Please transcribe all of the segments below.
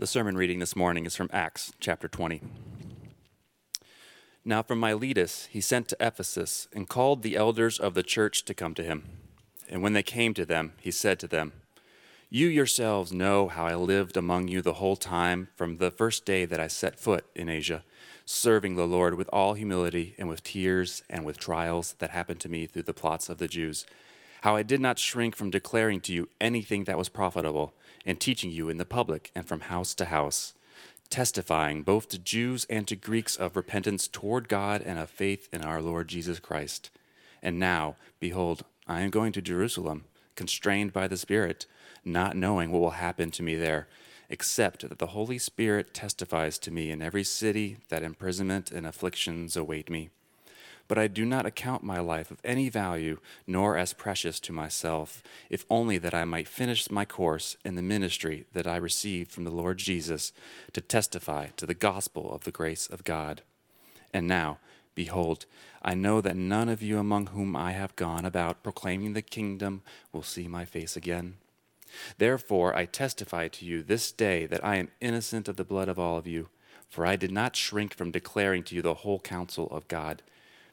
The sermon reading this morning is from Acts chapter 20. Now, from Miletus, he sent to Ephesus and called the elders of the church to come to him. And when they came to them, he said to them, You yourselves know how I lived among you the whole time from the first day that I set foot in Asia, serving the Lord with all humility and with tears and with trials that happened to me through the plots of the Jews. How I did not shrink from declaring to you anything that was profitable and teaching you in the public and from house to house, testifying both to Jews and to Greeks of repentance toward God and of faith in our Lord Jesus Christ. And now, behold, I am going to Jerusalem, constrained by the Spirit, not knowing what will happen to me there, except that the Holy Spirit testifies to me in every city that imprisonment and afflictions await me. But I do not account my life of any value, nor as precious to myself, if only that I might finish my course in the ministry that I received from the Lord Jesus to testify to the gospel of the grace of God. And now, behold, I know that none of you among whom I have gone about proclaiming the kingdom will see my face again. Therefore, I testify to you this day that I am innocent of the blood of all of you, for I did not shrink from declaring to you the whole counsel of God.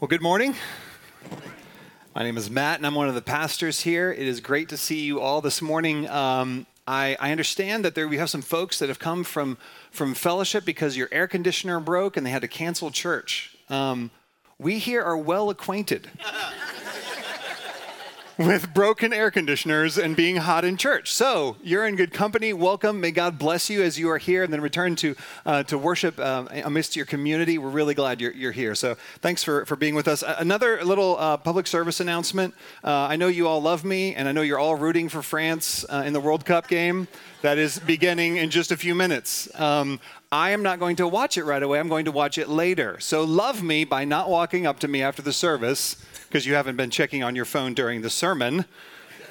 Well, good morning. My name is Matt, and I'm one of the pastors here. It is great to see you all this morning. Um, I, I, understand that there we have some folks that have come from from fellowship because your air conditioner broke and they had to cancel church. Um, we here are well acquainted with broken air conditioners and being hot in church. So you're in good company. Welcome. May God bless you as you are here and then return to, uh, to worship um, amidst your community. We're really glad you're, you're here. So thanks for, for being with us. Another little uh, public service announcement. Uh, I know you all love me, and I know you're all rooting for France uh, in the World Cup game that is beginning in just a few minutes. Um, I am not going to watch it right away. I'm going to watch it later. So love me by not walking up to me after the service because you haven't been checking on your phone during the sermon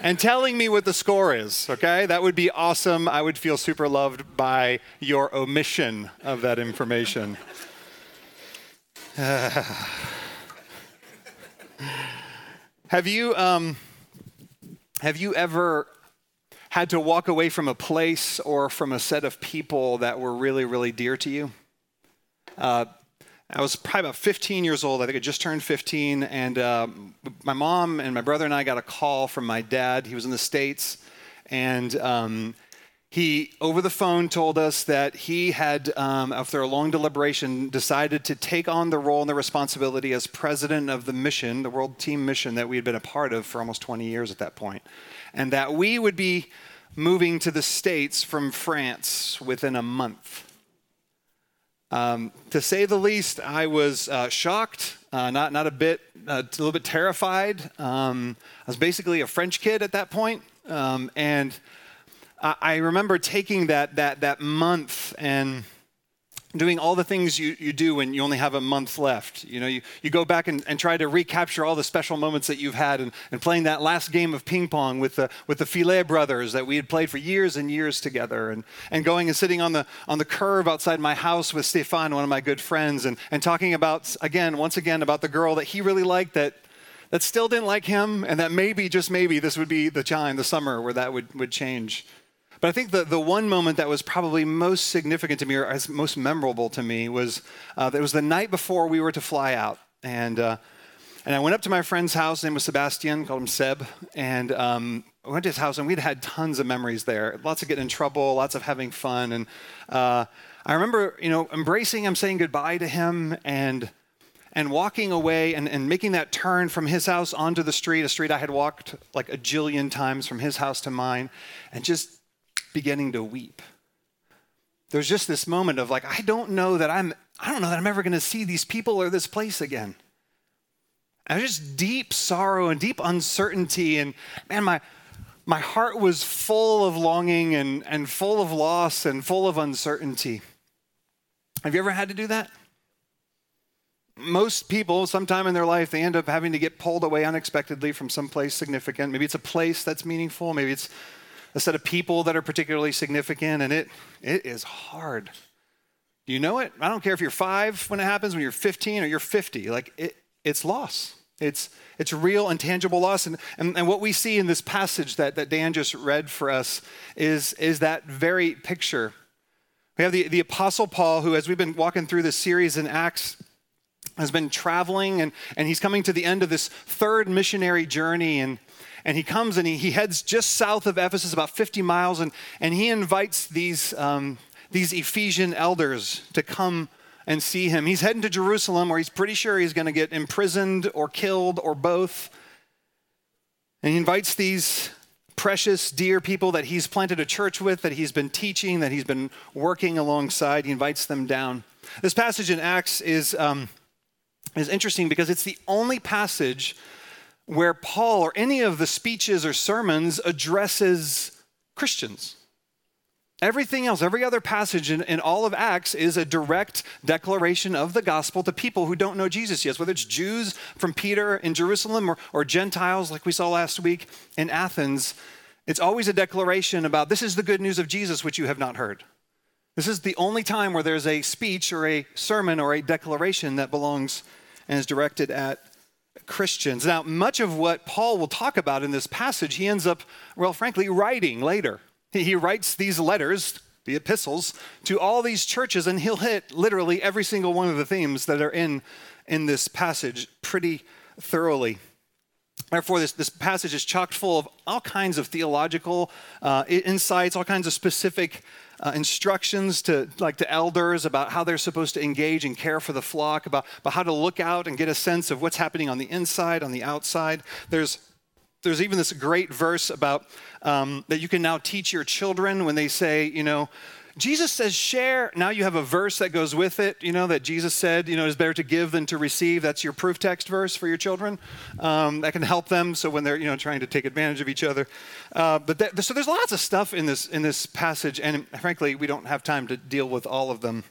and telling me what the score is, okay? That would be awesome. I would feel super loved by your omission of that information. have you um, have you ever had to walk away from a place or from a set of people that were really, really dear to you? Uh, I was probably about 15 years old. I think I just turned 15. And uh, my mom and my brother and I got a call from my dad. He was in the States. And um, he, over the phone, told us that he had, um, after a long deliberation, decided to take on the role and the responsibility as president of the mission, the World Team Mission that we had been a part of for almost 20 years at that point. And that we would be moving to the States from France within a month. Um, to say the least, I was uh, shocked, uh, not, not a bit, uh, a little bit terrified. Um, I was basically a French kid at that point. Um, and I, I remember taking that, that, that month and doing all the things you, you do when you only have a month left. You know, you, you go back and, and try to recapture all the special moments that you've had and, and playing that last game of ping pong with the, with the Filet brothers that we had played for years and years together and, and going and sitting on the, on the curb outside my house with Stefan, one of my good friends, and, and talking about, again, once again, about the girl that he really liked that that still didn't like him, and that maybe, just maybe, this would be the time, the summer, where that would, would change. But I think the, the one moment that was probably most significant to me, or most memorable to me, was uh, that it was the night before we were to fly out. And, uh, and I went up to my friend's house, name was Sebastian, called him Seb. And um, I went to his house, and we'd had tons of memories there. Lots of getting in trouble, lots of having fun. And uh, I remember, you know, embracing him, saying goodbye to him, and and walking away and, and making that turn from his house onto the street, a street I had walked like a jillion times from his house to mine, and just beginning to weep. There's just this moment of like, I don't know that I'm, I don't know that I'm ever going to see these people or this place again. And just deep sorrow and deep uncertainty. And man, my, my heart was full of longing and, and full of loss and full of uncertainty. Have you ever had to do that? Most people, sometime in their life, they end up having to get pulled away unexpectedly from some place significant. Maybe it's a place that's meaningful. Maybe it's a set of people that are particularly significant, and it, it is hard. Do you know it? I don't care if you're five when it happens, when you're 15 or you're 50. Like, it, it's loss. It's, it's real and tangible loss. And, and, and what we see in this passage that, that Dan just read for us is, is that very picture. We have the, the Apostle Paul, who, as we've been walking through this series in Acts, has been traveling and, and he's coming to the end of this third missionary journey. And, and he comes and he, he heads just south of Ephesus, about 50 miles, and, and he invites these, um, these Ephesian elders to come and see him. He's heading to Jerusalem where he's pretty sure he's going to get imprisoned or killed or both. And he invites these precious, dear people that he's planted a church with, that he's been teaching, that he's been working alongside. He invites them down. This passage in Acts is, um, is interesting because it's the only passage where Paul or any of the speeches or sermons addresses Christians. Everything else, every other passage in, in, all of Acts is a direct declaration of the gospel to people who don't know Jesus yet, whether it's Jews from Peter in Jerusalem or, or Gentiles like we saw last week in Athens. It's always a declaration about this is the good news of Jesus, which you have not heard. This is the only time where there's a speech or a sermon or a declaration that belongs and is directed at Christians. Now, much of what Paul will talk about in this passage, he ends up, well, frankly, writing later. He writes these letters, the epistles, to all these churches, and he'll hit literally every single one of the themes that are in, in this passage pretty thoroughly. Therefore, this, this passage is chock full of all kinds of theological uh, insights, all kinds of specific uh, instructions to like to elders about how they're supposed to engage and care for the flock, about, about how to look out and get a sense of what's happening on the inside, on the outside. There's there's even this great verse about um, that you can now teach your children when they say, you know, Jesus says share. Now you have a verse that goes with it, you know, that Jesus said, you know, it's better to give than to receive. That's your proof text verse for your children. Um, that can help them so when they're, you know, trying to take advantage of each other. Uh, but that, so there's lots of stuff in this, in this passage, and frankly, we don't have time to deal with all of them.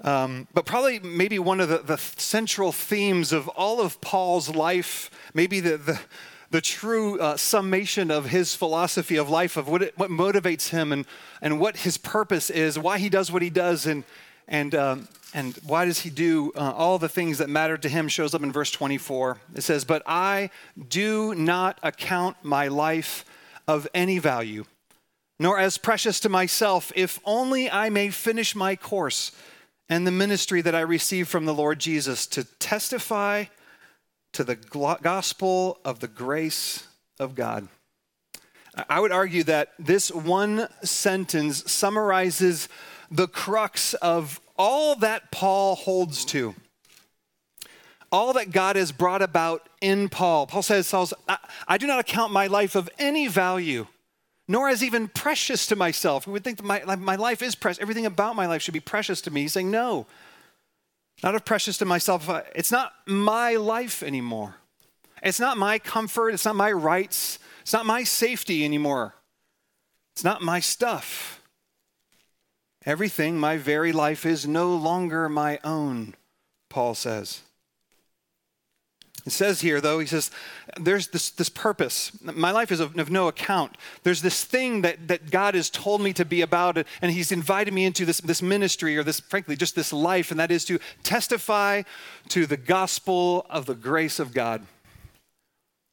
Um, but probably maybe one of the, the central themes of all of Paul's life, maybe the, the the true uh, summation of his philosophy of life, of what, it, what motivates him and, and what his purpose is, why he does what he does, and, and, um, and why does he do uh, all the things that matter to him, shows up in verse 24. It says, But I do not account my life of any value, nor as precious to myself, if only I may finish my course and the ministry that I received from the Lord Jesus to testify to the gospel of the grace of God. I would argue that this one sentence summarizes the crux of all that Paul holds to. All that God has brought about in Paul. Paul says, I, I do not account my life of any value, nor as even precious to myself. We would think that my, my life is precious. Everything about my life should be precious to me. He's saying, No, not of precious to myself. Uh, it's not my life anymore. It's not my comfort. It's not my rights. It's not my safety anymore. It's not my stuff. Everything, my very life, is no longer my own, Paul says. It says here, though, he says, there's this, this purpose. My life is of, of, no account. There's this thing that, that God has told me to be about, and he's invited me into this, this ministry, or this, frankly, just this life, and that is to testify to the gospel of the grace of God.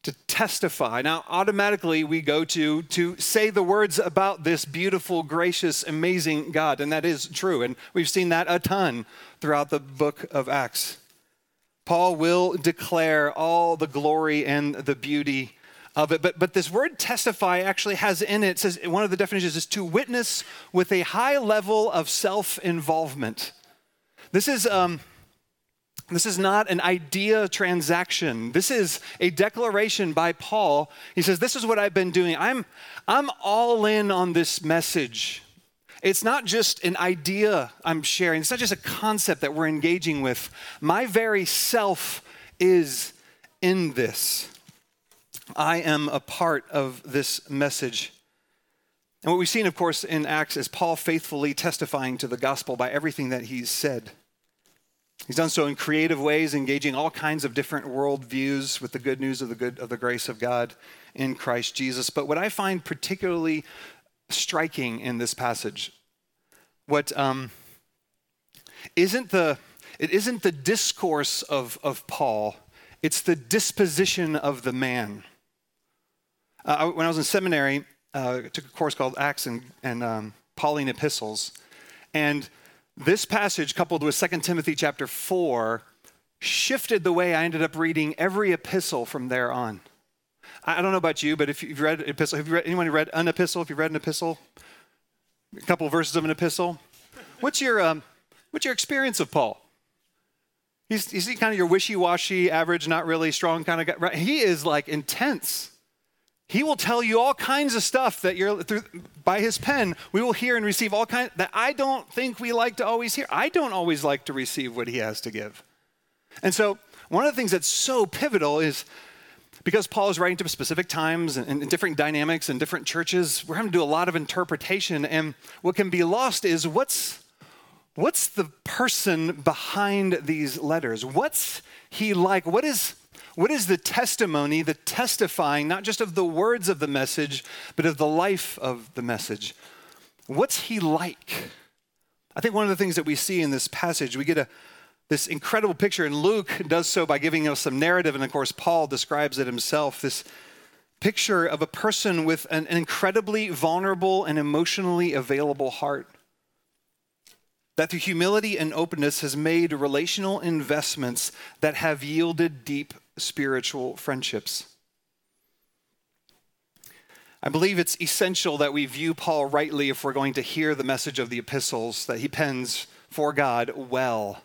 to testify. Now, automatically we go to to say the words about this beautiful, gracious, amazing God, and that is true. And we've seen that a ton throughout the book of Acts. Paul will declare all the glory and the beauty of it. But, but this word testify actually has in it, says one of the definitions is to witness with a high level of self involvement. This is. Um, this is not an idea transaction. This is a declaration by Paul. He says, This is what I've been doing. I'm, I'm all in on this message. It's not just an idea I'm sharing, it's not just a concept that we're engaging with. My very self is in this. I am a part of this message. And what we've seen, of course, in Acts is Paul faithfully testifying to the gospel by everything that he's said. He's done so in creative ways, engaging all kinds of different worldviews with the good news of the good of the grace of God in Christ Jesus. But what I find particularly striking in this passage, what um, isn't the it isn't the discourse of, of Paul, it's the disposition of the man. Uh, when I was in seminary, uh, I took a course called Acts and, and um, Pauline epistles, and this passage, coupled with 2 Timothy chapter 4, shifted the way I ended up reading every epistle from there on. I don't know about you, but if you've read epistle, have you read, anyone read an epistle? If you've read an epistle, a couple of verses of an epistle, what's your, um, what's your experience of Paul? He's, he's kind of your wishy-washy, average, not really strong kind of guy. Right? He is like intense. He will tell you all kinds of stuff that you're through by his pen. We will hear and receive all kinds that I don't think we like to always hear. I don't always like to receive what he has to give. And so, one of the things that's so pivotal is because Paul is writing to specific times and, and different dynamics and different churches, we're having to do a lot of interpretation. And what can be lost is what's what's the person behind these letters? What's he like? What is what is the testimony, the testifying, not just of the words of the message, but of the life of the message? What's he like? I think one of the things that we see in this passage, we get a, this incredible picture, and Luke does so by giving us some narrative, and of course, Paul describes it himself. This picture of a person with an, incredibly vulnerable and emotionally available heart that through humility and openness has made relational investments that have yielded deep spiritual friendships. I believe it's essential that we view Paul rightly if we're going to hear the message of the epistles that he pens for God well.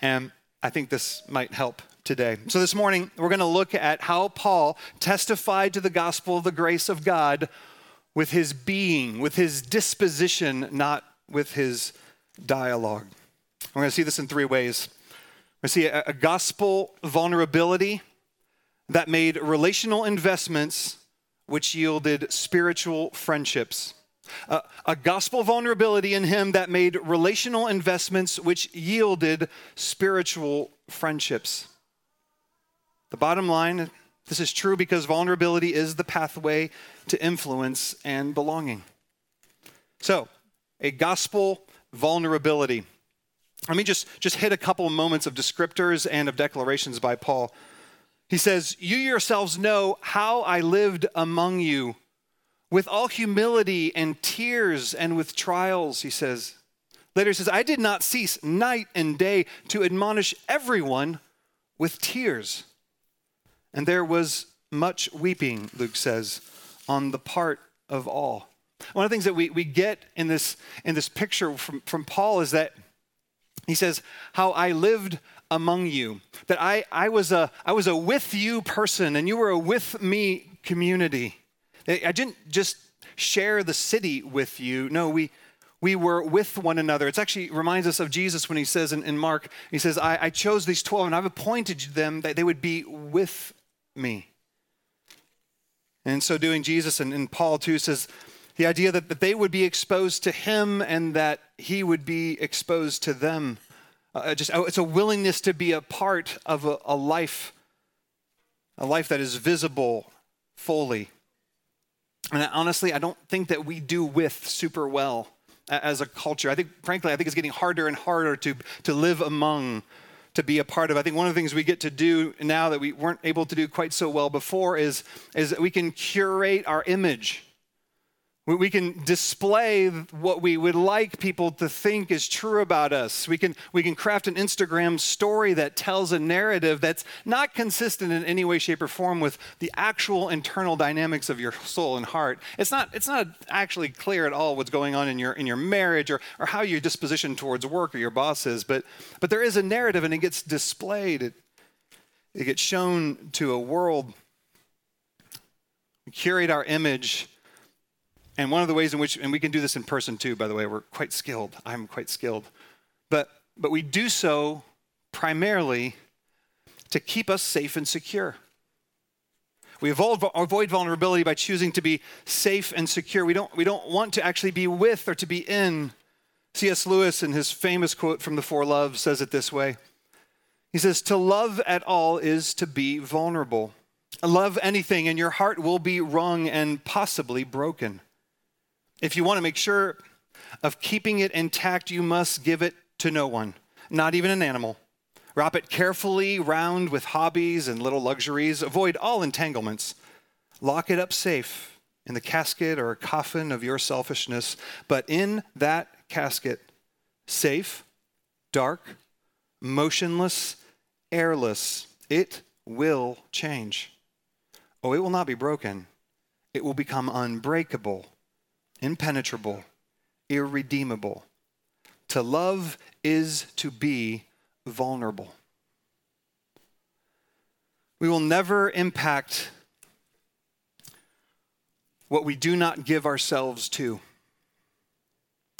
And I think this might help today. So, this morning, we're going to look at how Paul testified to the gospel of the grace of God with his being, with his disposition, not with his dialogue. We're going to see this in three ways. We see a, a gospel vulnerability that made relational investments which yielded spiritual friendships. Uh, a gospel vulnerability in him that made relational investments which yielded spiritual friendships. The bottom line this is true because vulnerability is the pathway to influence and belonging. So, a gospel vulnerability. Let me just, just hit a couple of moments of descriptors and of declarations by Paul. He says, You yourselves know how I lived among you with all humility and tears and with trials, he says. Later he says, I did not cease night and day to admonish everyone with tears. And there was much weeping, Luke says, on the part of all. One of the things that we, we get in this, in this picture from, from Paul is that he says, How I lived among you, that I, I, was a, I was a with you person and you were a with me community. I didn't just share the city with you. No, we, we were with one another. It actually reminds us of Jesus when he says in, in Mark, he says, I, I chose these 12 and I've appointed them that they would be with me. And so doing, Jesus and, and Paul too says, the idea that, that they would be exposed to him and that he would be exposed to them. Uh, just oh, it's a willingness to be a part of a, a life, a life that is visible fully. And honestly, I don't think that we do with super well as a culture. I think, frankly, I think it's getting harder and harder to, to live among to be a part of. I think one of the things we get to do now that we weren't able to do quite so well before is, is that we can curate our image. We can display what we would like people to think is true about us. We can, we can craft an Instagram story that tells a narrative that's not consistent in any way, shape, or form with the actual internal dynamics of your soul and heart. It's not, it's not actually clear at all what's going on in your, in your marriage or, or how your disposition towards work or your bosses, but, but there is a narrative and it gets displayed. It, it gets shown to a world. We curate our image and one of the ways in which, and we can do this in person too, by the way, we're quite skilled. I'm quite skilled. But, but we do so primarily to keep us safe and secure. We avoid, vulnerability by choosing to be safe and secure. We don't, we don't want to actually be with or to be in. C.S. Lewis, in his famous quote from The Four Loves, says it this way He says, To love at all is to be vulnerable. Love anything, and your heart will be wrung and possibly broken. If you want to make sure of keeping it intact, you must give it to no one, not even an animal. Wrap it carefully round with hobbies and little luxuries. Avoid all entanglements. Lock it up safe in the casket or coffin of your selfishness. But in that casket, safe, dark, motionless, airless, it will change. Oh, it will not be broken. It will become unbreakable impenetrable, irredeemable. To love is to be vulnerable. We will never impact what we do not give ourselves to.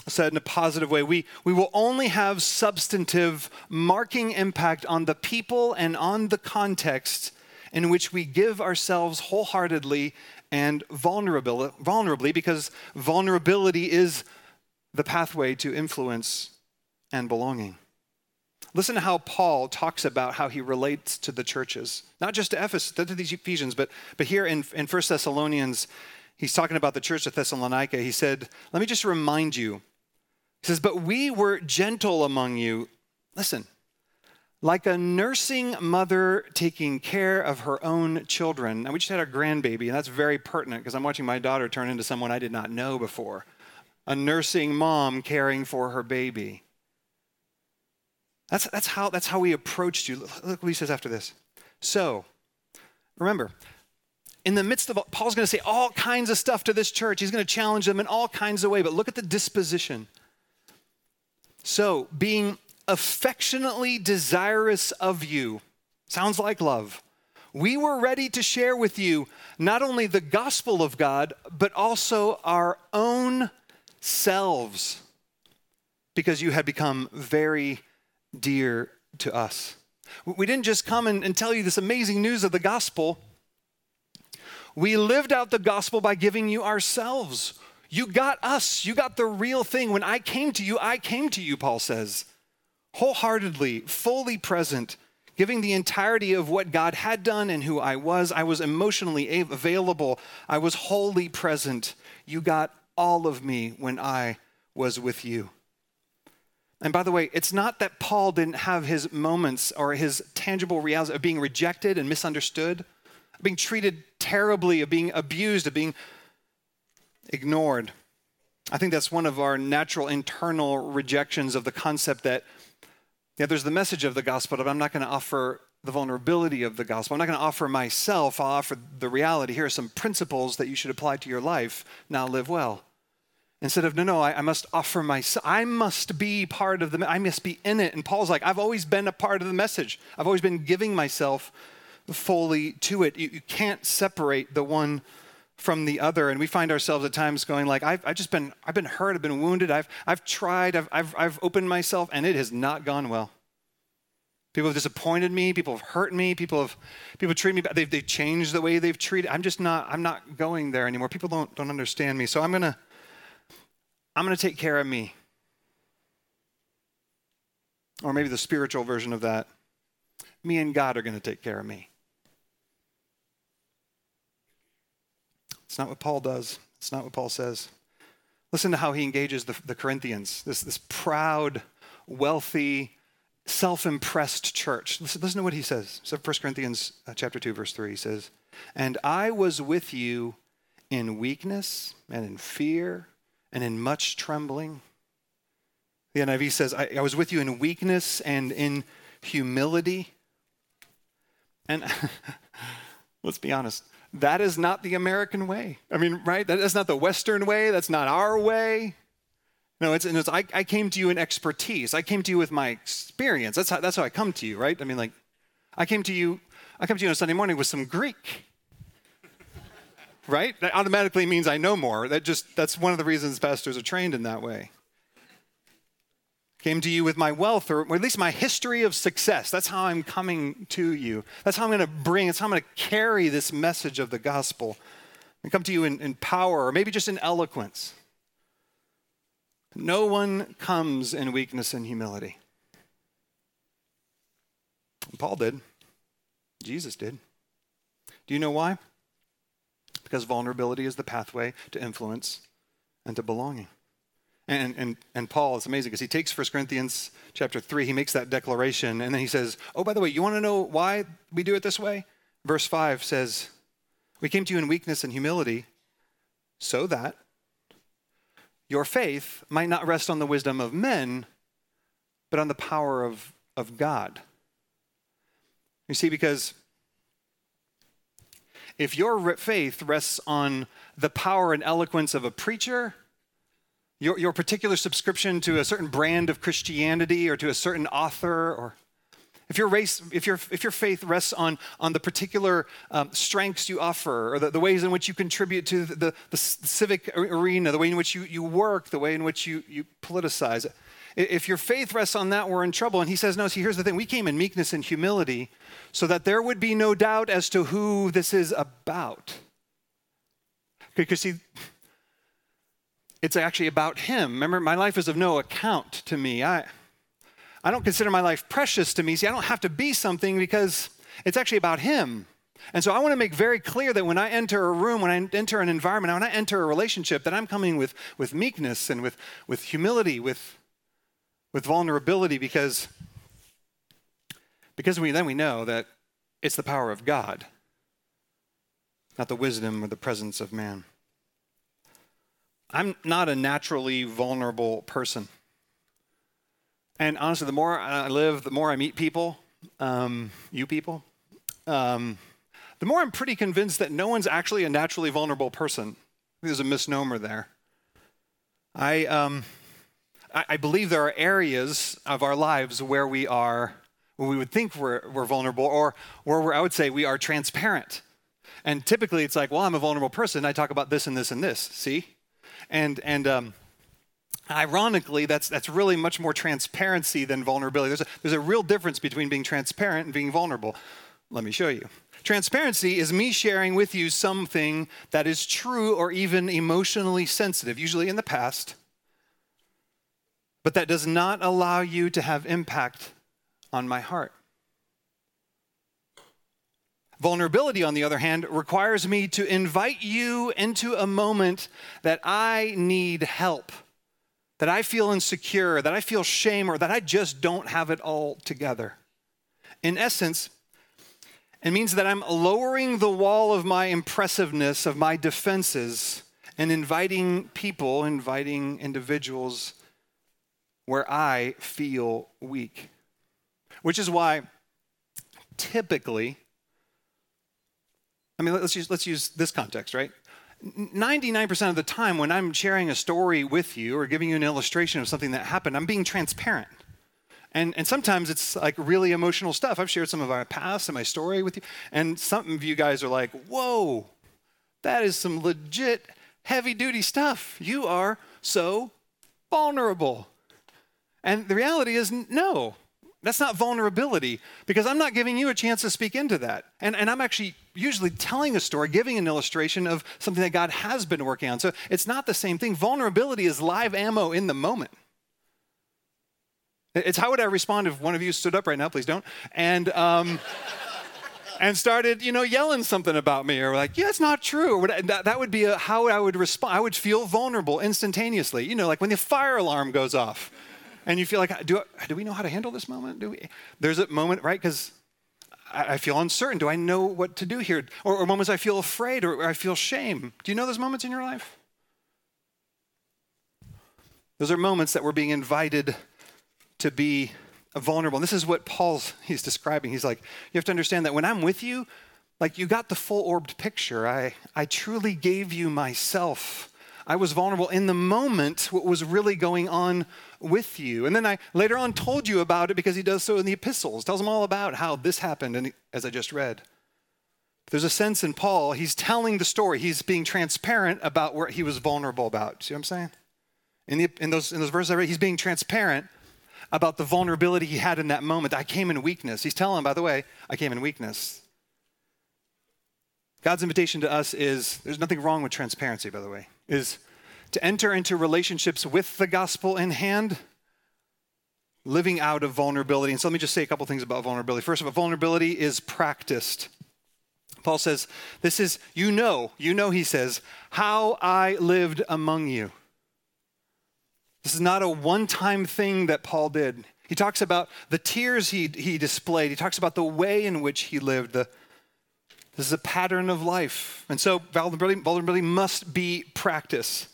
Said in a positive way, we, we will only have substantive, marking impact on the people and on the context in which we give ourselves wholeheartedly and vulnerably, because vulnerability is the pathway to influence and belonging. Listen to how Paul talks about how he relates to the churches, not just to Ephesus, to these Ephesians, but, but here in, in 1 Thessalonians, he's talking about the church at Thessalonica. He said, Let me just remind you. He says, But we were gentle among you. Listen, like a nursing mother taking care of her own children. And we just had our grandbaby, and that's very pertinent because I'm watching my daughter turn into someone I did not know before. A nursing mom caring for her baby. That's, that's, how, that's how we approached you. Look what he says after this. So, remember, in the midst of Paul's going to say all kinds of stuff to this church. He's going to challenge them in all kinds of ways, but look at the disposition. So, being affectionately desirous of you. Sounds like love. We were ready to share with you not only the gospel of God, but also our own selves, because you had become very dear to us. We didn't just come and, tell you this amazing news of the gospel. We lived out the gospel by giving you ourselves. You got us. You got the real thing. When I came to you, I came to you, Paul says wholeheartedly, fully present, giving the entirety of what God had done and who I was. I was emotionally available. I was wholly present. You got all of me when I was with you. And by the way, it's not that Paul didn't have his moments or his tangible reality of being rejected and misunderstood, of being treated terribly, of being abused, of being ignored. I think that's one of our natural internal rejections of the concept that yeah, there's the message of the gospel, but I'm not going to offer the vulnerability of the gospel. I'm not going to offer myself. I'll offer the reality. Here are some principles that you should apply to your life. Now live well. Instead of, no, no, I, I must offer myself. I must be part of the, I must be in it. And Paul's like, I've always been a part of the message. I've always been giving myself fully to it. You, you can't separate the one from the other. And we find ourselves at times going like, I've, I've just been, I've been hurt, I've been wounded, I've, I've tried, I've, I've, I've opened myself, and it has not gone well. People have disappointed me. People have hurt me. People have people treat me. They've, they've changed the way they've treated. I'm just not. I'm not going there anymore. People don't don't understand me. So I'm gonna I'm gonna take care of me. Or maybe the spiritual version of that. Me and God are gonna take care of me. It's not what Paul does. It's not what Paul says. Listen to how he engages the, the Corinthians, this, this proud, wealthy, self-impressed church. Listen, listen to what he says. So 1 Corinthians uh, chapter 2, verse 3, he says, And I was with you in weakness and in fear and in much trembling. The NIV says, I, I was with you in weakness and in humility. And let's be honest, that is not the American way. I mean, right? That is not the Western way. That's not our way. No, it's, it's I, I came to you in expertise. I came to you with my experience. That's how, that's how I come to you, right? I mean, like, I came to you, I come to you on a Sunday morning with some Greek. right? That automatically means I know more. That just, that's one of the reasons pastors are trained in that way. Came to you with my wealth, or, at least my history of success. That's how I'm coming to you. That's how I'm going to bring, that's how I'm going to carry this message of the gospel. and come to you in, in power, or maybe just in eloquence. No one comes in weakness and humility. Paul did. Jesus did. Do you know why? Because vulnerability is the pathway to influence and to belonging. And, and, and Paul, it's amazing because he takes 1 Corinthians chapter 3, he makes that declaration, and then he says, Oh, by the way, you want to know why we do it this way? Verse 5 says, We came to you in weakness and humility so that your faith might not rest on the wisdom of men, but on the power of, of God. You see, because if your faith rests on the power and eloquence of a preacher, your, your particular subscription to a certain brand of Christianity or to a certain author or if your, race, if your, if your faith rests on, on the particular um, strengths you offer, or the, the, ways in which you contribute to the, the, the, civic arena, the way in which you, you work, the way in which you, you politicize, if your faith rests on that, we're in trouble. And he says, No, see, here's the thing. We came in meekness and humility so that there would be no doubt as to who this is about. Because, see, it's actually about him. Remember, my life is of no account to me. I, I don't consider my life precious to me. See, I don't have to be something because it's actually about him. And so I want to make very clear that when I enter a room, when I enter an environment, when I enter a relationship, that I'm coming with, with meekness and with, with humility, with, with vulnerability, because, because we, then we know that it's the power of God, not the wisdom or the presence of man. I'm not a naturally vulnerable person. And honestly, the more I live, the more I meet people, um, you people, um, the more I'm pretty convinced that no one's actually a naturally vulnerable person. There's a misnomer there. I, um, I, I, believe there are areas of our lives where we are, where we would think we're, we're vulnerable, or where I would say we are transparent. And typically it's like, well, I'm a vulnerable person. I talk about this and this and this. See? And, and, um, Ironically, that's, that's really much more transparency than vulnerability. There's a, there's a real difference between being transparent and being vulnerable. Let me show you. Transparency is me sharing with you something that is true or even emotionally sensitive, usually in the past, but that does not allow you to have impact on my heart. Vulnerability, on the other hand, requires me to invite you into a moment that I need help that I feel insecure, that I feel shame, or that I just don't have it all together. In essence, it means that I'm lowering the wall of my impressiveness, of my defenses, and inviting people, inviting individuals where I feel weak. Which is why typically, I mean, let's use, let's use this context, right? 99% of the time when I'm sharing a story with you or giving you an illustration of something that happened, I'm being transparent. And, and sometimes it's like really emotional stuff. I've shared some of my past and my story with you, and some of you guys are like, whoa, that is some legit heavy duty stuff. You are so vulnerable. And the reality is, no, that's not vulnerability because I'm not giving you a chance to speak into that. And, and I'm actually usually telling a story, giving an illustration of something that God has been working on. So it's not the same thing. Vulnerability is live ammo in the moment. It's how would I respond if one of you stood up right now, please don't, and, um, and started, you know, yelling something about me or like, yeah, it's not true. That, that would be a, how I would respond. I would feel vulnerable instantaneously. You know, like when the fire alarm goes off and you feel like, do, do we know how to handle this moment? Do we? There's a moment, right? Because I, I, feel uncertain. Do I know what to do here? Or, or moments I feel afraid or, or I feel shame. Do you know those moments in your life? Those are moments that we're being invited to be vulnerable. And this is what Paul's he's describing. He's like, you have to understand that when I'm with you, like you got the full orbed picture. I, I truly gave you myself. I was vulnerable in the moment, what was really going on with you. And then I later on told you about it because he does so in the epistles, tells them all about how this happened, and as I just read. There's a sense in Paul, he's telling the story. He's being transparent about what he was vulnerable about. See what I'm saying? In, the, in, those, in those verses I read, he's being transparent about the vulnerability he had in that moment. I came in weakness. He's telling, by the way, I came in weakness. God's invitation to us is there's nothing wrong with transparency, by the way, is to enter into relationships with the gospel in hand, living out of vulnerability. And so let me just say a couple things about vulnerability. First of all, vulnerability is practiced. Paul says, This is, you know, you know, he says, how I lived among you. This is not a one time thing that Paul did. He talks about the tears he, he displayed, he talks about the way in which he lived, the, this is a pattern of life. And so vulnerability, vulnerability must be practice.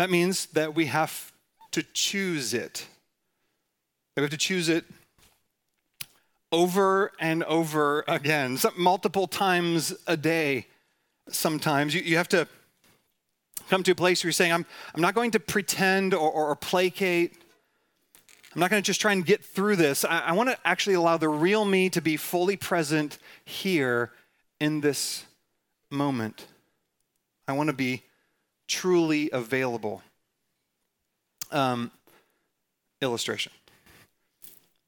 That means that we have to choose it. We have to choose it over and over again, multiple times a day. Sometimes you, you have to come to a place where you're saying, I'm, I'm not going to pretend or, or, or placate. I'm not going to just try and get through this. I, I want to actually allow the real me to be fully present here in this moment. I want to be truly available. Um, illustration.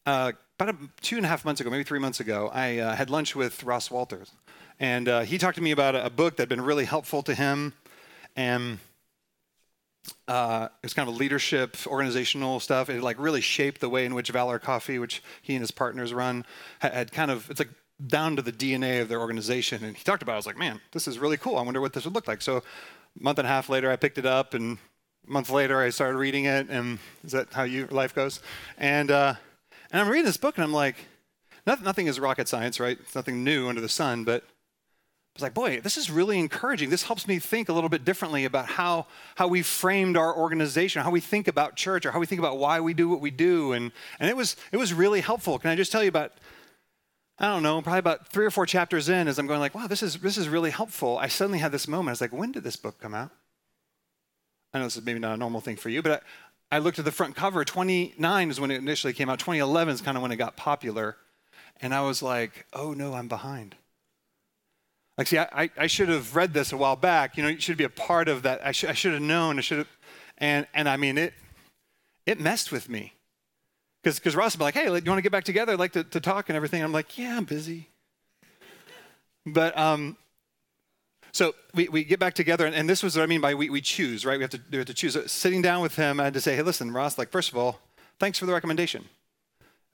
Uh, about a, two and a half months ago, maybe three months ago, I uh, had lunch with Ross Walters. And uh, he talked to me about a, a, book that had been really helpful to him. And uh, it was kind of a leadership, organizational stuff. It like really shaped the way in which Valor Coffee, which he and his partners run, had, had kind of, it's like down to the DNA of their organization. And he talked about it. I was like, man, this is really cool. I wonder what this would look like. So a month and a half later, I picked it up, and a month later, I started reading it. And is that how your life goes? And uh, and I'm reading this book, and I'm like, nothing, nothing is rocket science, right? It's nothing new under the sun, but I was like, boy, this is really encouraging. This helps me think a little bit differently about how, how we framed our organization, how we think about church, or how we think about why we do what we do. And, and it, was, it was really helpful. Can I just tell you about I don't know, probably about three or four chapters in, as I'm going like, wow, this is this is really helpful. I suddenly had this moment. I was like, when did this book come out? I know this is maybe not a normal thing for you, but I, I looked at the front cover. 29 is when it initially came out. 2011 is kind of when it got popular, and I was like, oh no, I'm behind. Like, see, I, I should have read this a while back. You know, you should be a part of that. I should, I should have known. I should have, and and I mean it. It messed with me because Ross would be like, hey, you want to get back together? I'd like to, to talk and everything. I'm like, yeah, I'm busy. But um, so we, we get back together, and, and this was what I mean by we, we choose, right? We have to, we have to choose. Sitting down with him, I had to say, hey, listen, Ross, like, first of all, thanks for the recommendation.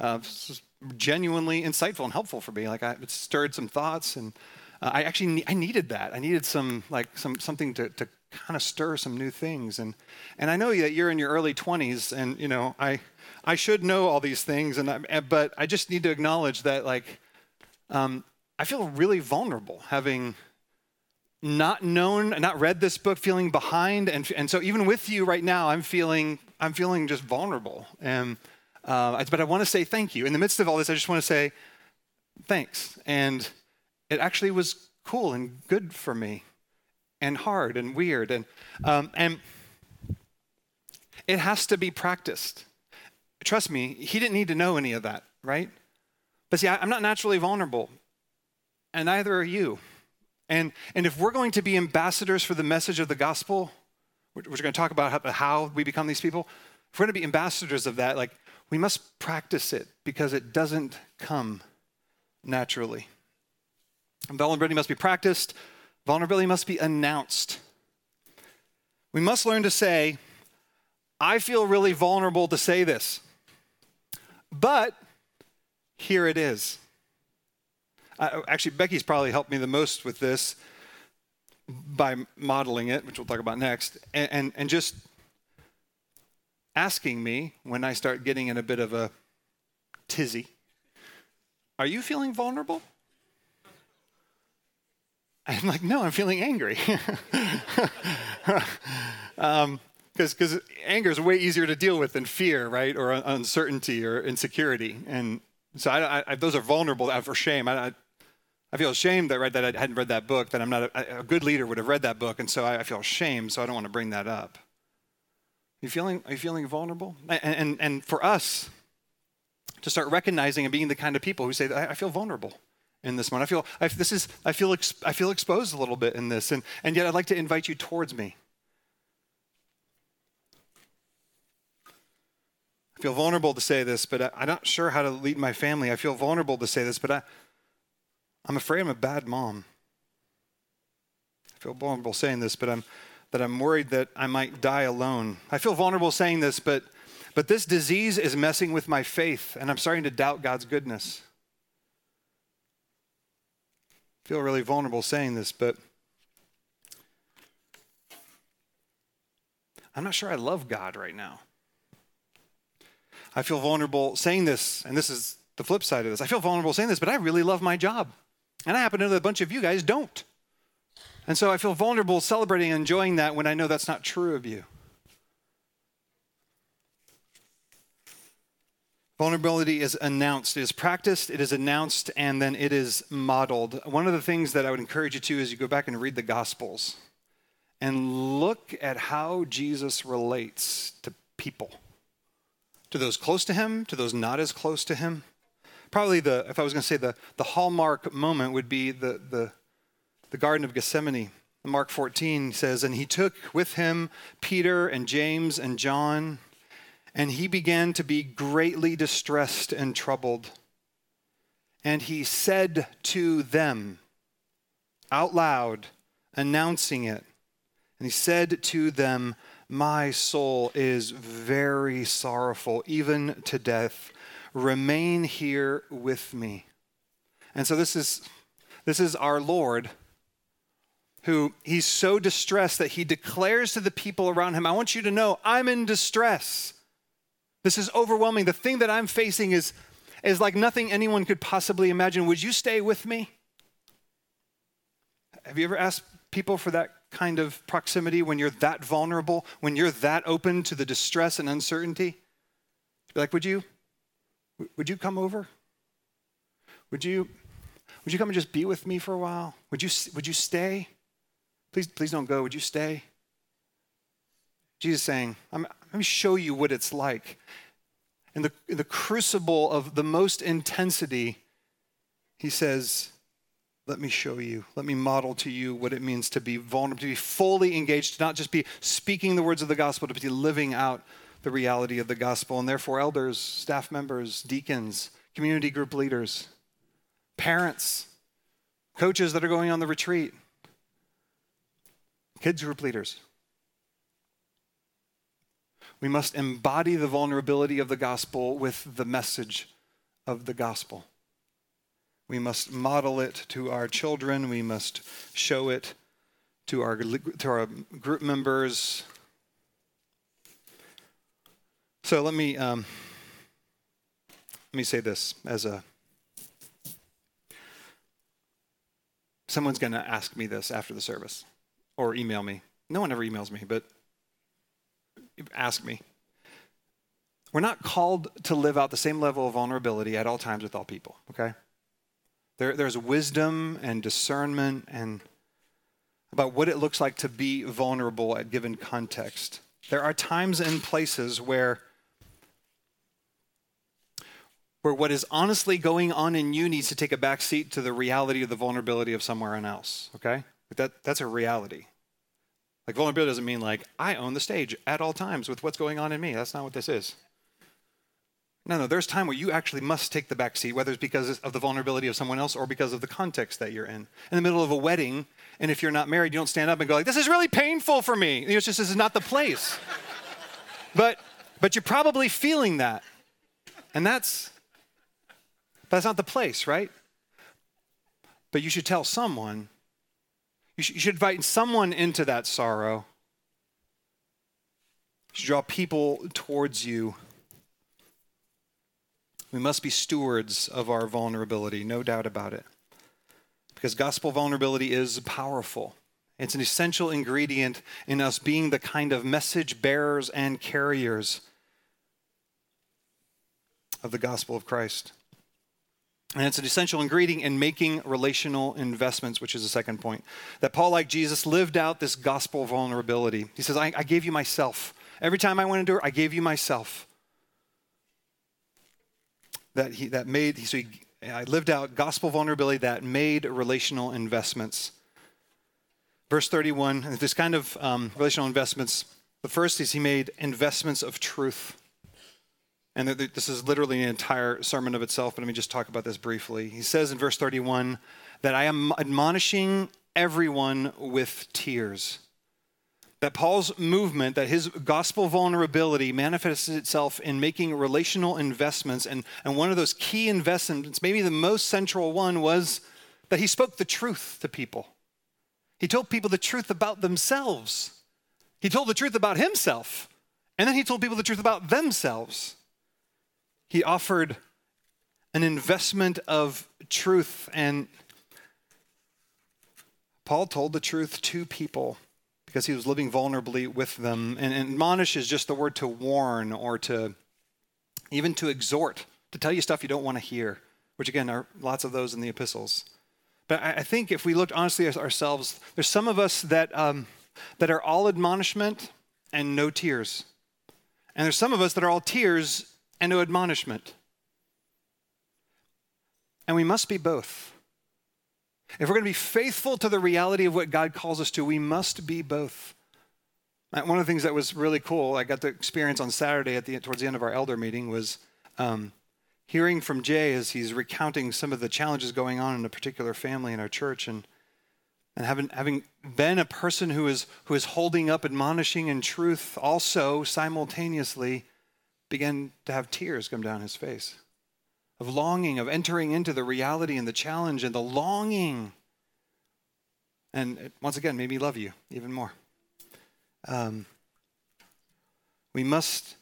Uh, this genuinely insightful and helpful for me. Like, I, it stirred some thoughts, and uh, I actually I needed that. I needed some, like, some something to, to kind of stir some new things. And, and I know that you're in your early 20s, and, you know, I – I should know all these things, and I, but I just need to acknowledge that, like, um, I feel really vulnerable having not known, not read this book, feeling behind, and and so even with you right now, I'm feeling I'm feeling just vulnerable, and uh, but I want to say thank you. In the midst of all this, I just want to say thanks, and it actually was cool and good for me, and hard and weird, and um, and it has to be practiced trust me, he didn't need to know any of that, right? But see, I, am not naturally vulnerable, and neither are you. And, and if we're going to be ambassadors for the message of the gospel, we're, we're going to talk about how, how we become these people. If we're going to be ambassadors of that, like we must practice it because it doesn't come naturally. Vulnerability must be practiced, vulnerability must be announced. We must learn to say, I feel really vulnerable to say this. But here it is. Uh, actually, Becky's probably helped me the most with this by modeling it, which we'll talk about next, and, and, and just asking me when I start getting in a bit of a tizzy, Are you feeling vulnerable? I'm like, No, I'm feeling angry. um, because anger is way easier to deal with than fear, right, or uncertainty or insecurity. And so I, I, those are vulnerable uh, for shame. I, I feel ashamed that right that I hadn't read that book. That I'm not a, a good leader would have read that book, and so I, feel ashamed. So I don't want to bring that up. You feeling? Are you feeling vulnerable? And and, and for us to start recognizing and being the kind of people who say, I, I feel vulnerable in this moment. I feel I, this is I feel I feel exposed a little bit in this, and and yet I'd like to invite you towards me. I feel vulnerable to say this, but I, I'm not sure how to lead my family. I feel vulnerable to say this, but I, I'm afraid I'm a bad mom. I feel vulnerable saying this, but I'm that I'm worried that I might die alone. I feel vulnerable saying this, but but this disease is messing with my faith, and I'm starting to doubt God's goodness. I feel really vulnerable saying this, but I'm not sure I love God right now. I feel vulnerable saying this, and this is the flip side of this. I feel vulnerable saying this, but I really love my job. And I happen to know that a bunch of you guys don't. And so I feel vulnerable celebrating and enjoying that when I know that's not true of you. Vulnerability is announced, it is practiced, it is announced, and then it is modeled. One of the things that I would encourage you to is you go back and read the Gospels and look at how Jesus relates to people to those close to him, to those not as close to him. Probably the, if I was going to say the, the hallmark moment would be the, the, the Garden of Gethsemane. Mark 14 says, And he took with him Peter and James and John, and he began to be greatly distressed and troubled. And he said to them out loud, announcing it, and he said to them, my soul is very sorrowful, even to death. Remain here with me. And so this is this is our Lord who he's so distressed that he declares to the people around him, I want you to know I'm in distress. This is overwhelming. The thing that I'm facing is, is like nothing anyone could possibly imagine. Would you stay with me? Have you ever asked people for that kind of proximity, when you're that vulnerable, when you're that open to the distress and uncertainty? Like, would you, would you come over? Would you, would you come and just be with me for a while? Would you, would you stay? Please, please don't go. Would you stay? Jesus saying, I'm let me show you what it's like. In the, in the crucible of the most intensity, he says, let me show you. Let me model to you what it means to be vulnerable, to be fully engaged, to not just be speaking the words of the gospel, but to be living out the reality of the gospel. And therefore, elders, staff members, deacons, community group leaders, parents, coaches that are going on the retreat, kids group leaders. We must embody the vulnerability of the gospel with the message of the gospel. We must model it to our children. We must show it to our, to our group members. So let me, um, let me say this as a someone's going to ask me this after the service or email me. No one ever emails me, but ask me. We're not called to live out the same level of vulnerability at all times with all people, okay? There, there's wisdom and discernment and about what it looks like to be vulnerable at given context. There are times and places where where what is honestly going on in you needs to take a back seat to the reality of the vulnerability of somewhere else, okay? That, that's a reality. Like vulnerability doesn't mean like I own the stage at all times with what's going on in me. That's not what this is. No, no, there's time where you actually must take the back seat, whether it's because of the vulnerability of someone else or because of the context that you're in. In the middle of a wedding, and if you're not married, you don't stand up and go like, "This is really painful for me." You know, it's just this is not the place. but but you're probably feeling that, and that's that's not the place, right? But you should tell someone. You should, you should invite someone into that sorrow to draw people towards you. We must be stewards of our vulnerability, no doubt about it. Because gospel vulnerability is powerful. It's an essential ingredient in us being the kind of message bearers and carriers of the gospel of Christ. And it's an essential ingredient in making relational investments, which is the second point. That Paul, like Jesus, lived out this gospel vulnerability. He says, I, I gave you myself. Every time I went into it, I gave you myself. That he that made, so he, I lived out gospel vulnerability that made relational investments. Verse 31, this kind of um, relational investments. The first is he made investments of truth. And this is literally an entire sermon of itself, but let me just talk about this briefly. He says in verse 31 that I am admonishing everyone with tears. That Paul's movement, that his gospel vulnerability manifests itself in making relational investments. And, and one of those key investments, maybe the most central one, was that he spoke the truth to people. He told people the truth about themselves. He told the truth about himself. And then he told people the truth about themselves. He offered an investment of truth. And Paul told the truth to people because he was living vulnerably with them. And, and admonish is just the word to warn or to even to exhort, to tell you stuff you don't want to hear, which again are lots of those in the epistles. But I, I think if we looked honestly at ourselves, there's some of us that, um, that are all admonishment and no tears. And there's some of us that are all tears and no admonishment. And we must be both. If we're going to be faithful to the reality of what God calls us to, we must be both. One of the things that was really cool, I got to experience on Saturday at the towards the end of our elder meeting, was um, hearing from Jay as he's recounting some of the challenges going on in a particular family in our church, and and having having been a person who is who is holding up, admonishing in truth, also simultaneously began to have tears come down his face of longing, of entering into the reality and the challenge and the longing. And once again, made me love you even more. Um, we must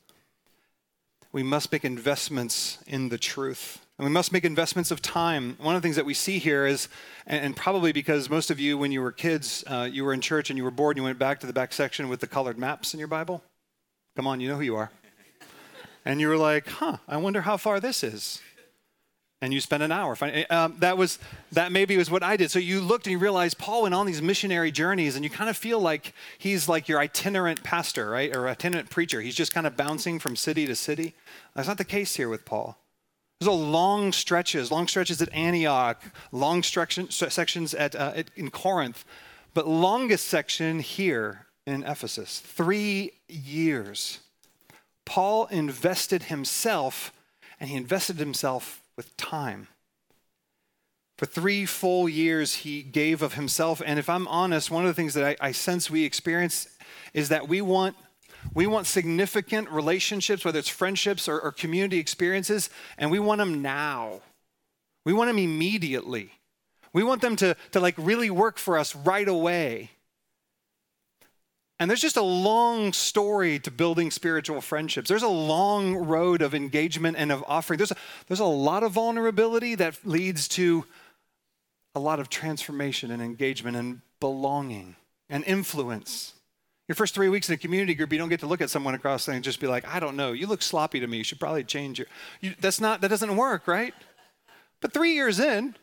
we must make investments in the truth. And we must make investments of time. One of the things that we see here is, and probably because most of you, when you were kids, uh, you were in church and you were bored, and you went back to the back section with the colored maps in your Bible. Come on, you know who you are and you were like, huh, I wonder how far this is. And you spent an hour. Finding, um, that was that maybe was what I did. So you looked and you realized Paul went on these missionary journeys, and you kind of feel like he's like your itinerant pastor, right, or itinerant preacher. He's just kind of bouncing from city to city. That's not the case here with Paul. There's a long stretches, long stretches at Antioch, long sections at, uh, at, in Corinth, but longest section here in Ephesus. Three years. Paul invested himself, and he invested himself with time. For three full years, he gave of himself. And if I'm honest, one of the things that I, I sense we experience is that we want we want significant relationships, whether it's friendships or, or, community experiences, and we want them now. We want them immediately. We want them to, to like really work for us right away. And there's just a long story to building spiritual friendships. There's a long road of engagement and of offering. There's a, there's a lot of vulnerability that leads to a lot of transformation and engagement and belonging and influence. Your first three weeks in a community group, you don't get to look at someone across and just be like, I don't know, you look sloppy to me. You should probably change your. You, that's not, that doesn't work, right? But three years in,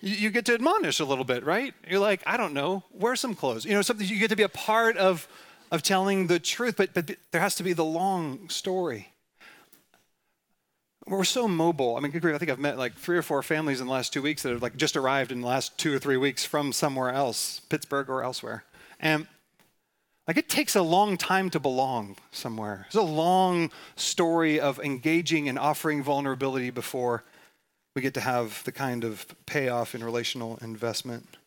you get to admonish a little bit, right? You're like, I don't know, wear some clothes. You know, something you get to be a part of of telling the truth, but, but there has to be the long story. We're so mobile. I mean, I think I've met like three or four families in the last two weeks that have like just arrived in the last two or three weeks from somewhere else, Pittsburgh or elsewhere. And like it takes a long time to belong somewhere. It's a long story of engaging and offering vulnerability before we get to have the kind of payoff in relational investment.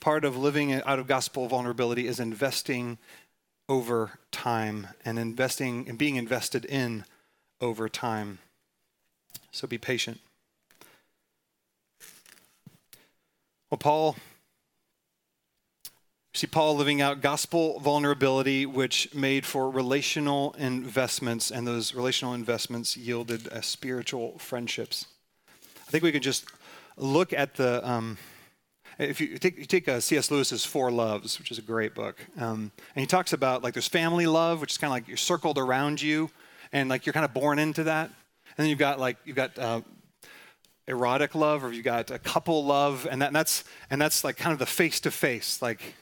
Part of living out of gospel vulnerability is investing over time and investing and being invested in over time. So be patient. Well, Paul see Paul living out gospel vulnerability, which made for relational investments, and those relational investments yielded spiritual friendships. I think we can just look at the. Um, if you take, you take uh, C.S. Lewis's Four Loves, which is a great book, um, and he talks about like there's family love, which is kind of like you're circled around you, and like you're kind of born into that, and then you've got like you've got uh, erotic love, or you've got a couple love, and, that, and that's and that's like kind of the face to face, like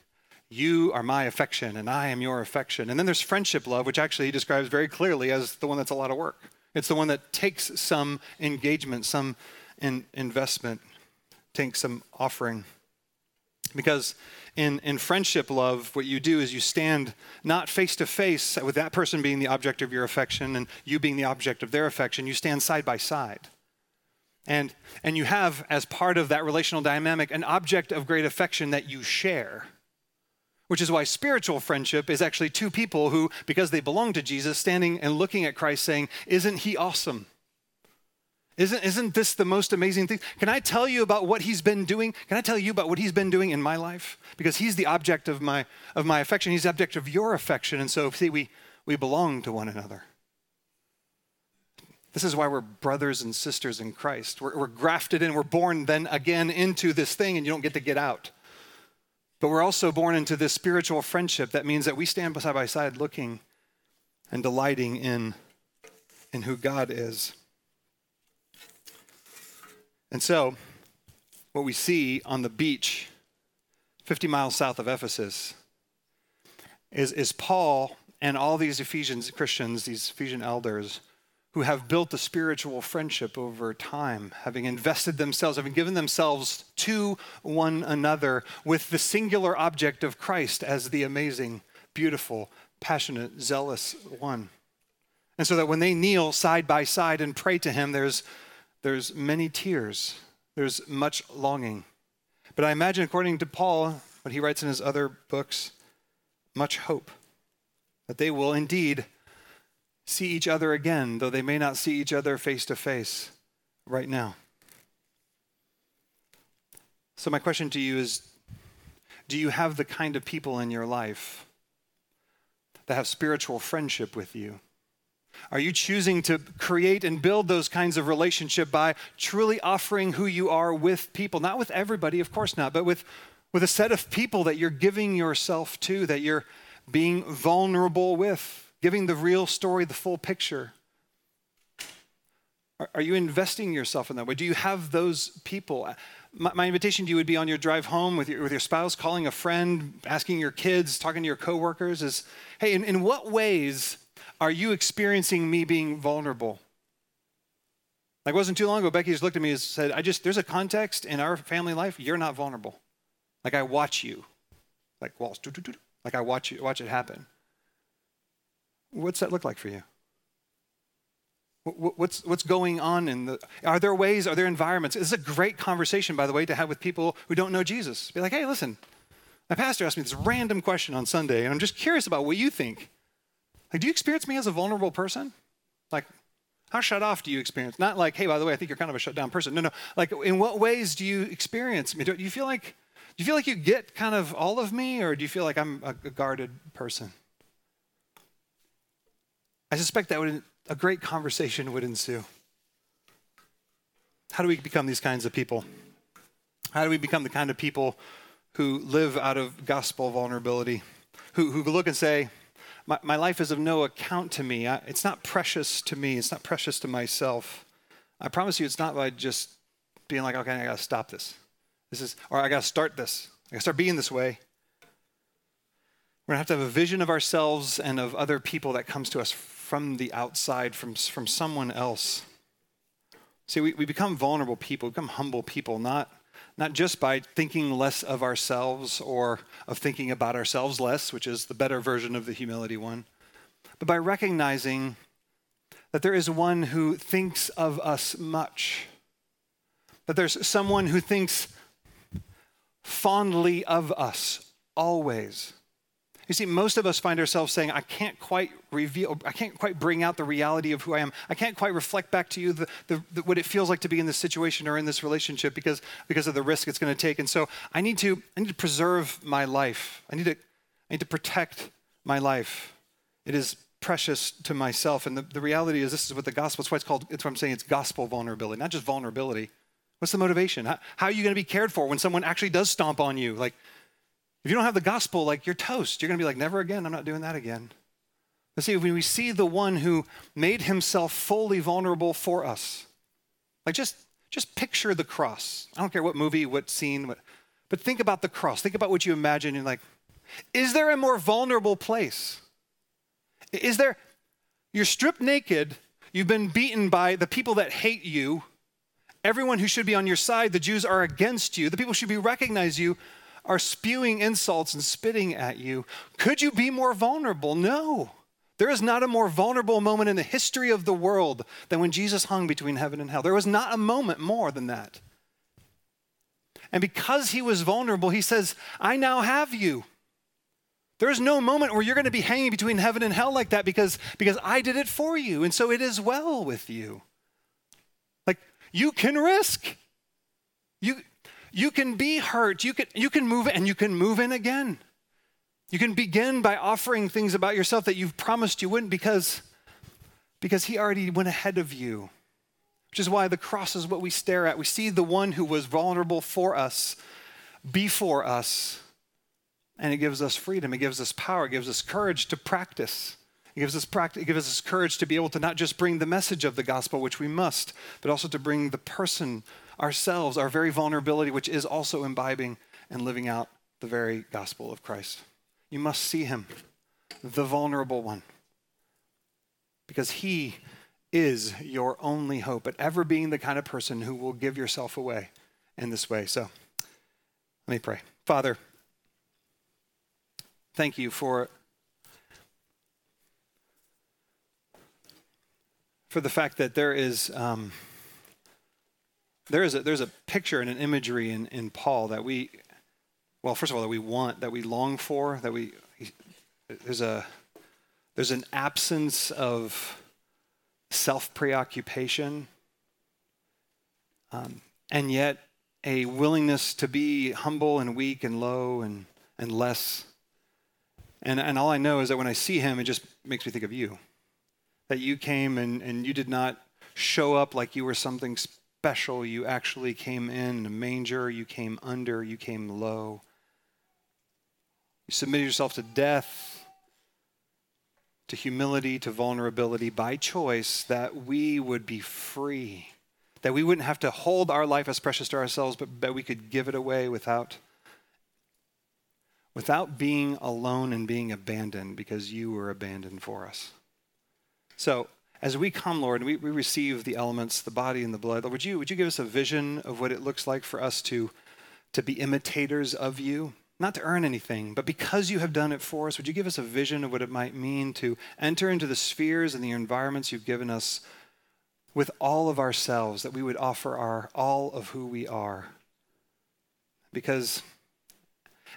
you are my affection and I am your affection. And then there's friendship love, which actually he describes very clearly as the one that's a lot of work. It's the one that takes some engagement, some in investment, takes some offering. Because in, in friendship love, what you do is you stand not face to face with that person being the object of your affection and you being the object of their affection, you stand side by side. And, and you have, as part of that relational dynamic, an object of great affection that you share which is why spiritual friendship is actually two people who, because they belong to Jesus, standing and looking at Christ saying, Isn't he awesome? Isn't, isn't this the most amazing thing? Can I tell you about what he's been doing? Can I tell you about what he's been doing in my life? Because he's the object of my, of my affection. He's the object of your affection. And so, see, we, we belong to one another. This is why we're brothers and sisters in Christ. We're, we're grafted in, we're born then again into this thing, and you don't get to get out. But we're also born into this spiritual friendship that means that we stand side by side looking and delighting in, in who God is. And so, what we see on the beach, 50 miles south of Ephesus, is, is Paul and all these Ephesians Christians, these Ephesian elders, who have built a spiritual friendship over time, having invested themselves, having given themselves to one another with the singular object of Christ as the amazing, beautiful, passionate, zealous one. And so that when they kneel side by side and pray to him, there's, there's many tears, there's much longing. But I imagine, according to Paul, what he writes in his other books, much hope that they will indeed see each other again, though they may not see each other face to face right now. So, my question to you is Do you have the kind of people in your life that have spiritual friendship with you? Are you choosing to create and build those kinds of relationship by truly offering who you are with people? Not with everybody, of course not, but with, with a set of people that you're giving yourself to, that you're being vulnerable with giving the real story, the full picture? Are, are you investing yourself in that way? Do you have those people? My, my, invitation to you would be on your drive home with your, with your spouse, calling a friend, asking your kids, talking to your coworkers is, hey, in, in what ways are you experiencing me being vulnerable? Like wasn't too long ago, Becky just looked at me and said, I just, there's a context in our family life, you're not vulnerable. Like I watch you. Like walls, like I watch you, watch it happen. What's that look like for you? What's, what's going on in the, are there ways, are there environments? This is a great conversation, by the way, to have with people who don't know Jesus. Be like, hey, listen, my pastor asked me this random question on Sunday, and I'm just curious about what you think. Like, do you experience me as a vulnerable person? Like, how shut off do you experience? Not like, hey, by the way, I think you're kind of a shut down person. No, no. Like, in what ways do you experience me? Do you feel like, do you feel like you get kind of all of me, or do you feel like I'm a guarded person? I suspect that would, a great conversation would ensue. How do we become these kinds of people? How do we become the kind of people who live out of gospel vulnerability, who, who look and say, my, my life is of no account to me. I, it's not precious to me. It's not precious to myself. I promise you, it's not by just being like, okay, I got to stop this. This is, or I got to start this. I got to start being this way. We're going to have to have a vision of ourselves and of other people that comes to us from the outside, from, from someone else. See, we, we become vulnerable people, we become humble people, not, not just by thinking less of ourselves or of thinking about ourselves less, which is the better version of the humility one, but by recognizing that there is one who thinks of us much, that there's someone who thinks fondly of us always You see, most of us find ourselves saying, I can't quite reveal, I can't quite bring out the reality of who I am. I can't quite reflect back to you the, the, the, what it feels like to be in this situation or in this relationship because, because of the risk it's going to take. And so I need to, I need to preserve my life. I need to, I need to protect my life. It is precious to myself. And the, the reality is, this is what the gospel, that's why it's called, it's what I'm saying, it's gospel vulnerability, not just vulnerability. What's the motivation? How, how are you going to be cared for when someone actually does stomp on you? Like, if you don't have the gospel, like you're toast. You're going to be like, never again. I'm not doing that again. But see, when we see the one who made himself fully vulnerable for us, like just just picture the cross. I don't care what movie, what scene, what, but think about the cross. Think about what you imagine. You're like, is there a more vulnerable place? Is there, you're stripped naked, you've been beaten by the people that hate you, everyone who should be on your side, the Jews are against you, the people should be recognize you are spewing insults and spitting at you. Could you be more vulnerable? No. There is not a more vulnerable moment in the history of the world than when Jesus hung between heaven and hell. There was not a moment more than that. And because he was vulnerable, he says, I now have you. There is no moment where you're going to be hanging between heaven and hell like that because, because I did it for you. And so it is well with you. Like you can risk. You, you can be hurt. You can, you can move and you can move in again. You can begin by offering things about yourself that you've promised you wouldn't because, because he already went ahead of you. Which is why the cross is what we stare at. We see the one who was vulnerable for us, before us, and it gives us freedom. It gives us power. It gives us courage to practice. It gives us practice. It gives us courage to be able to not just bring the message of the gospel, which we must, but also to bring the person, ourselves, our very vulnerability, which is also imbibing and living out the very gospel of Christ. You must see him, the vulnerable one, because he is your only hope at ever being the kind of person who will give yourself away in this way. So let me pray. Father, thank you for for the fact that there is um, there is a, there's a picture and an imagery in, in Paul that we well first of all that we want that we long for that we there's a there's an absence of self preoccupation um, and yet a willingness to be humble and weak and low and and less and, and all I know is that when I see him, it just makes me think of you. That you came and, and you did not show up like you were something special. You actually came in a manger, you came under, you came low. You submitted yourself to death, to humility, to vulnerability by choice that we would be free. That we wouldn't have to hold our life as precious to ourselves, but that we could give it away without without being alone and being abandoned because you were abandoned for us. So, as we come, Lord, we, we receive the elements, the body and the blood, Lord, would you, would you give us a vision of what it looks like for us to, to be imitators of you? Not to earn anything, but because you have done it for us, would you give us a vision of what it might mean to enter into the spheres and the environments you've given us with all of ourselves, that we would offer our all of who we are? Because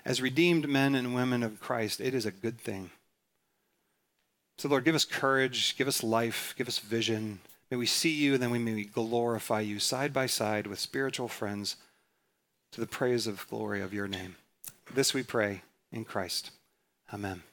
as redeemed men and women of Christ, it is a good thing. So, Lord, give us courage, give us life, give us vision. May we see you, and then we may glorify you side by side with spiritual friends to the praise of glory of your name. This we pray in Christ. Amen.